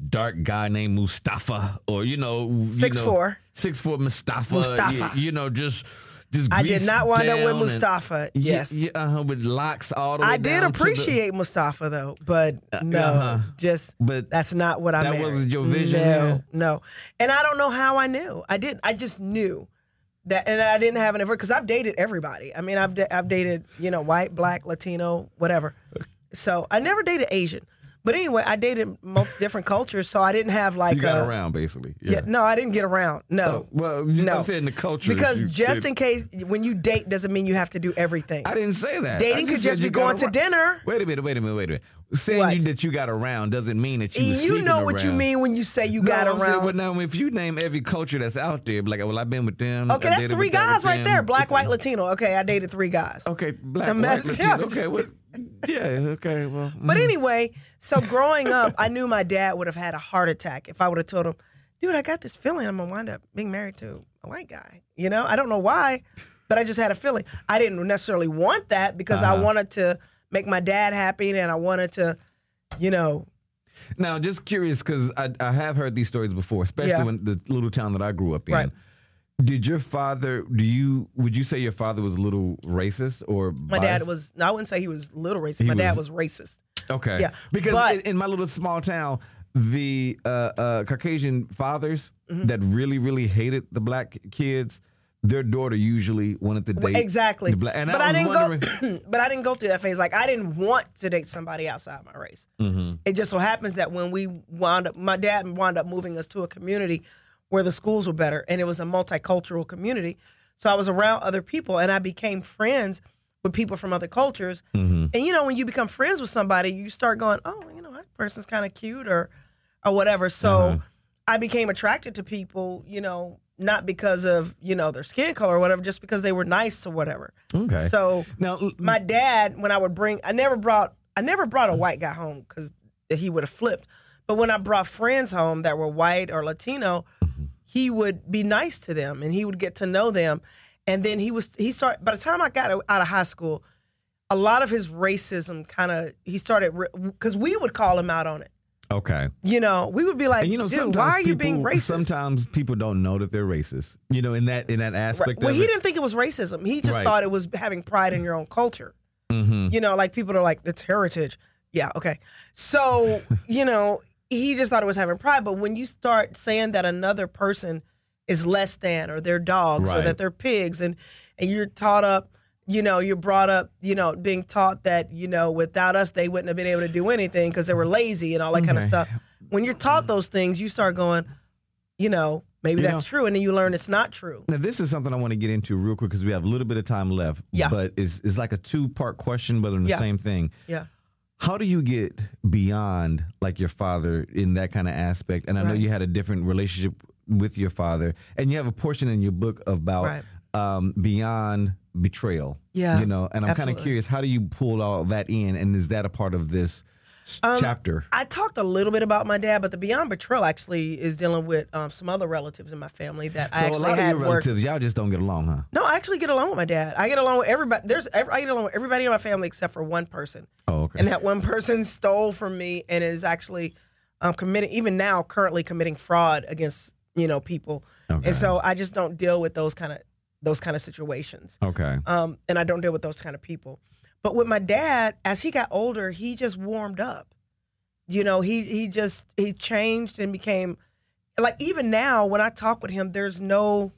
dark guy named Mustafa, or you know, you Six know, four. six four Mustafa. Mustafa. You, you know, just just. I did not wind up with Mustafa. Yeah, yes. yeah, uh-huh, with locks all the way I did to the- appreciate Mustafa though, but no, uh-huh. just But that's not what I. that married. wasn't your vision No, no, and I don't know how I knew. I didn't. I just knew that, and I didn't have an ever, because I've dated everybody. I mean, I've I've dated you know white, black, Latino, whatever. So I never dated Asian, but anyway, I dated most different cultures. So I didn't have like you got a- around basically. Yeah, Yeah. no, I didn't get around. No. Oh, well, you- no. I'm saying the culture. because you- just in case when you date doesn't mean you have to do everything. I didn't say that. Dating I could just be going to dinner. Wait a minute, wait a minute, wait a minute. Saying What? you, that you got around doesn't mean that you was You know what you mean when you say you No, got I'm saying, around. but now if you name every culture that's out there, like, well, I've been with them. Okay, I that's three guys right there. Black, white. Latino. Okay, I dated three guys. Okay, black, I'm white, Latino. Okay, what? Yeah, okay, well. But anyway, so growing up, I knew my dad would have had a heart attack if I would have told him, dude, I got this feeling I'm gonna wind up being married to a white guy. You know, I don't know why, but I just had a feeling. I didn't necessarily want that because I Uh-huh. wanted to make my dad happy and I wanted to, you know, Now, just curious, because I, I have heard these stories before, especially Yeah. when the little town that I grew up in. Right. Did your father? Do you? Would you say your father was a little racist or? my dad was. No, I wouldn't say he was a little racist. He my dad was- was racist. Okay. Yeah, Because but- in, in my little small town, the uh, uh, Caucasian fathers Mm-hmm. that really, really hated the black kids, their daughter usually wanted to date Exactly. black. And but I I, didn't go. but I didn't go through that phase. Like I didn't want to date somebody outside my race. Mm-hmm. It just so happens that when we wound up, my dad wound up moving us to a community where the schools were better, and it was a multicultural community. So I was around other people, and I became friends with people from other cultures. Mm-hmm. And you know, when you become friends with somebody, you start going, "Oh, you know, that person's kind of cute," or or whatever. So Uh-huh. I became attracted to people, you know, not because of you know their skin color or whatever, just because they were nice or whatever. Okay. So now, my dad, when I would bring, I never brought, I never brought a white guy home because he would have flipped. But when I brought friends home that were white or Latino, mm-hmm. he would be nice to them and he would get to know them. And then he was, he started. By the time I got out of high school, a lot of his racism kind of he started because we would call him out on it. Okay. You know, we would be like, And you know, dude, why are you people, being racist? Sometimes people don't know that they're racist. You know, in that in that aspect Well, of he it. didn't think it was racism. He just Right. thought it was having pride in your own culture. Mhm. You know, like people are like, it's heritage. Yeah, okay. So, you know, he just thought it was having pride. But when you start saying that another person is less than or they're dogs or that they're pigs and and you're taught up, you know, you're brought up, you know, being taught that, you know, without us they wouldn't have been able to do anything because they were lazy and all that kind of stuff. When you're taught those things, you start going, you know, maybe You that's true and then you learn it's not true. Now, this is something I want to get into real quick because we have a little bit of time left. Yeah. But it's, it's like a two part question, but on the Yeah. same thing. Yeah. How do you get beyond like your father in that kind of aspect? And I know you had a different relationship with your father, and you have a portion in your book about Right. um, beyond betrayal. Yeah, you know, and I'm kind of curious, how do you pull all that in, and is that a part of this Um, chapter? I talked a little bit about my dad, but the Beyond Betrayal actually is dealing with um, some other relatives in my family that I So a actually lot of your worked. relatives, y'all just don't get along, huh? No, I actually get along with my dad. I get along with everybody. There's I get along with everybody in my family except for one person, Oh, okay. and that one person stole from me and is actually um, committing, even now, currently committing fraud against you know people. Okay. And so I just don't deal with those kind of those kind of situations. okay. Um, and I don't deal with those kind of people. But with my dad, as he got older, he just warmed up. You know, he he just he changed and became like even now when I talk with him, there's no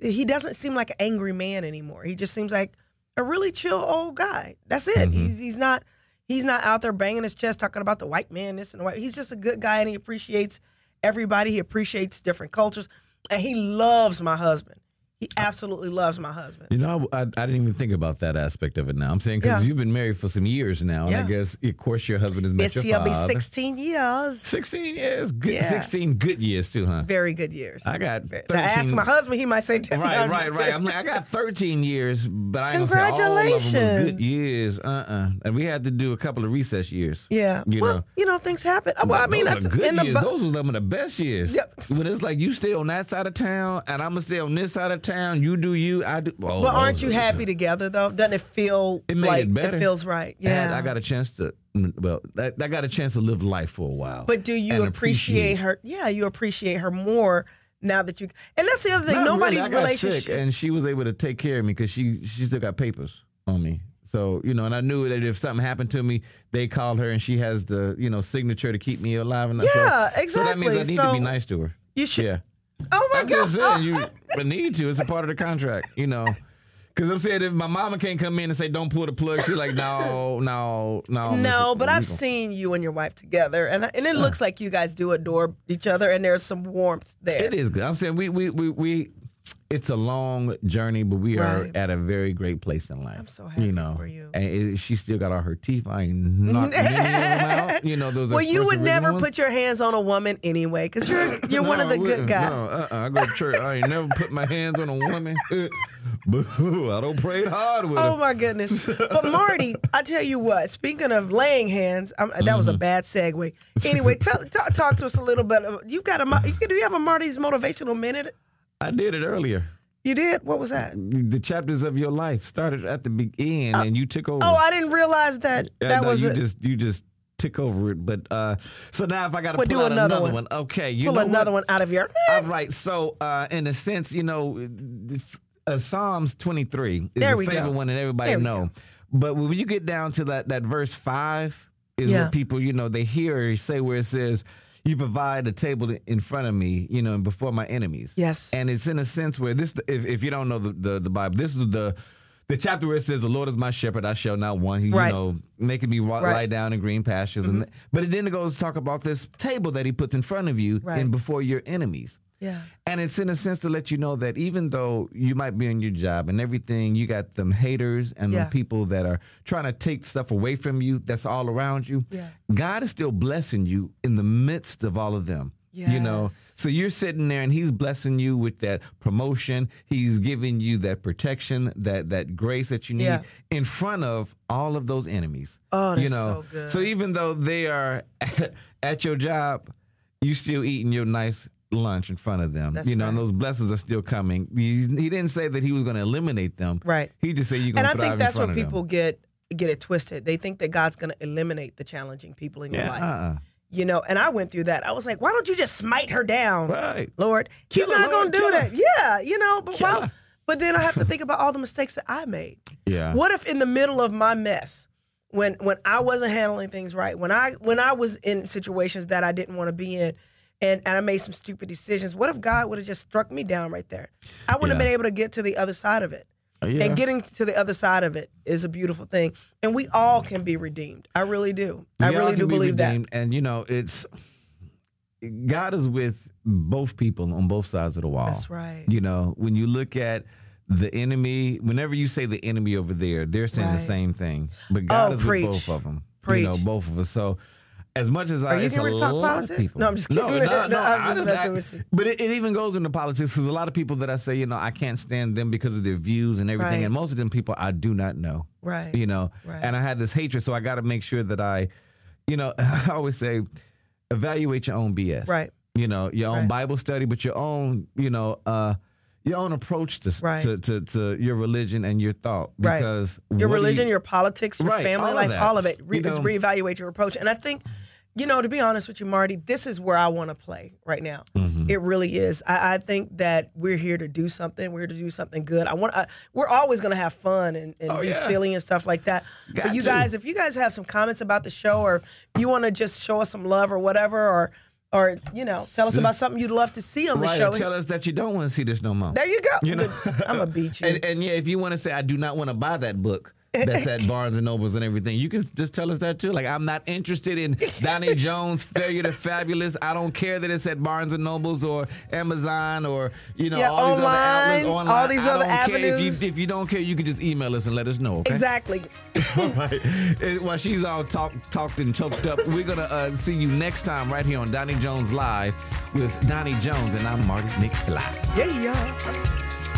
he doesn't seem like an angry man anymore. He just seems like a really chill old guy. That's it. Mhm. He's he's not he's not out there banging his chest talking about the white man, this and the white. He's just a good guy and he appreciates everybody. He appreciates different cultures. And he loves my husband. He absolutely loves my husband. You know, I, I didn't even think about that aspect of it now. I'm saying because Yeah. you've been married for some years now, and I guess, of course, your husband is met It's your he'll be 16 years. 16 years. Good, Yeah. 16 good years, too, huh? Very good years. I got Now, 13. ask my husband, he might say different. Right, I'm right, right. I'm like, I got 13 years, but I ain't gonna say all of them was good years. Uh-uh. And we had to do a couple of recess years. yeah. You well, know. you know, things happen. Well, I mean, those that's good in the years. bu- Those were some of the best years. Yep. When it's like you stay on that side of town, and I'm gonna stay on this side of town. You do you, I do. Oh, But aren't you happy together though? Doesn't it feel It made like it better. it feels right? And Yeah. I got a chance to. Well, I, I got a chance to live life for a while. but do you and appreciate, her? Yeah, you appreciate her more now that you. And that's the other thing. Not Nobody's really. I relationship. sick, and she was able to take care of me because she she still got papers on me. So you know, and I knew that if something happened to me, they called her, and she has the you know signature to keep me alive. And Yeah, so, So that means I exactly. need to be nice to her. you should. Yeah, Oh my I'm god. just saying you need to. It's a part of the contract, you know. Because I'm saying if my mama can't come in and say don't pull the plug, she's like no, no, no. No, but I've seen you and your wife together, and and it looks like you guys do adore each other, and there's some warmth there. It is good. I'm saying we we we we. It's a long journey, but we are at a very great place in life. I'm so happy you know, for you. And it, she still got all her teeth. I ain't knocked them out. You know, those. are Well, you would never ones. put your hands on a woman anyway, because you're you're one of the good guys. No, uh-uh. I go to church. I ain't never put my hands on a woman. Boo! I don't pray hard with Oh her. my goodness! But Mardy, I tell you what. Speaking of laying hands, I'm, that Mm-hmm. was a bad segue. Anyway, tell, talk, talk to us a little bit. of- You got a you, do you have a Mardy's motivational minute? I did it earlier. You did. What was that? The chapters of your life started at the beginning, and you took over. Oh, I didn't realize that. Yeah, that no, was you it. just you just took over it. But uh, so now if I got to Well, pull another another, one. one. okay, you Pull another what? one out of your. All right. So, uh, in a sense, you know, uh, Psalms 23 is There a favorite go. one that everybody know. go. But when you get down to that that verse five, is Yeah. what people you know they hear say where it says. You provide a table in front of me, you know, and before my enemies. Yes. and it's in a sense where this, if, if you don't know the, the the Bible, this is the the chapter where it says, "The Lord is my shepherd; I shall not want." He, Right. you know, making me wa- Right. Mm-hmm. lie down in green pastures. And but it then goes to talk about this table that He puts in front of you Right. and before your enemies. Yeah. And it's in a sense to let you know that even though you might be in your job and everything, you got them haters and Yeah. them people that are trying to take stuff away from you that's all around you. Yeah. God is still blessing you in the midst of all of them. You know, so you're sitting there and he's blessing you with that promotion. He's giving you that protection, that that grace that you need Yeah. in front of all of those enemies. Oh, you that's know, so good. so even though they are at your job, you still eating your nice lunch in front of them. That's you know, and those blessings are still coming. He, he didn't say that he was going to eliminate them. Right. He just said you're And going I to thrive think that's in front where of people them. get get it twisted. They think that God's going to eliminate the challenging people in your life. uh-uh. You know, and I went through that. I was like, why don't you just smite her down? Right. Lord, he's Kill her, not going to do kill her. that. Yeah, you know, but But then I have to think about all the mistakes that I made. Yeah. What if in the middle of my mess, when when I wasn't handling things right, when I when I was in situations that I didn't want to be in, and, and I made some stupid decisions. What if God would have just struck me down right there? I wouldn't have been able to get to the other side of it. Oh, yeah. And getting to the other side of it is a beautiful thing. And we all can be redeemed. I really do. I We all really do be believe that. And you know, it's God is with both people on both sides of the wall. That's right. You know, when you look at the enemy, whenever you say the enemy over there, they're saying the same thing. But God Oh, is preach. with both of them. Preach. You know, both of us. So as much as I, Are you it's a talk lot politics? of people. No, I'm just kidding. no, no. No, I'm just just- messing I- with you. But it, it even goes into politics because a lot of people that I say, you know, I can't stand them because of their views and everything, Right. and most of them people I do not know Right. you know Right. and i had this hatred so i got to make sure that i you know i always say evaluate your own bs Right. you know your own Right. bible study but your own you know uh your own approach to, Right. to, to, to your religion and your thought Right. because your what do religion, you- your politics, your Right, family all of life, that. all of it. Re- You know- reevaluate your approach. And I think, you know, to be honest with you, Mardy, this is where I want to play right now. Mm-hmm. It really is. I, I think that we're here to do something. We're here to do something good. I want. I, we're always going to have fun and, and Oh, be yeah. silly and stuff like that. Got but you to. guys, if you guys have some comments about the show, or you want to just show us some love or whatever, or or you know, tell us about something you'd love to see on the right show. tell us that you don't want to see this no more there you go. you know I'm gonna beat you. and, and yeah if you want to say i do not want to buy that book that's at Barnes and Nobles and everything. You can just tell us that too. Like I'm not interested in Donnie Jones' Failure to Fabulous. I don't care that it's at Barnes and Nobles or Amazon or you know Yeah, all these other outlets online, online. all these I other don't care. If avenues. you if you don't care, you can just email us and let us know. Okay. exactly. All right. And While she's all talk, talked and choked up, we're gonna uh, see you next time right here on Donnie Jones Live with Donnie Jones, and I'm Mardy McFly. Yeah, yeah.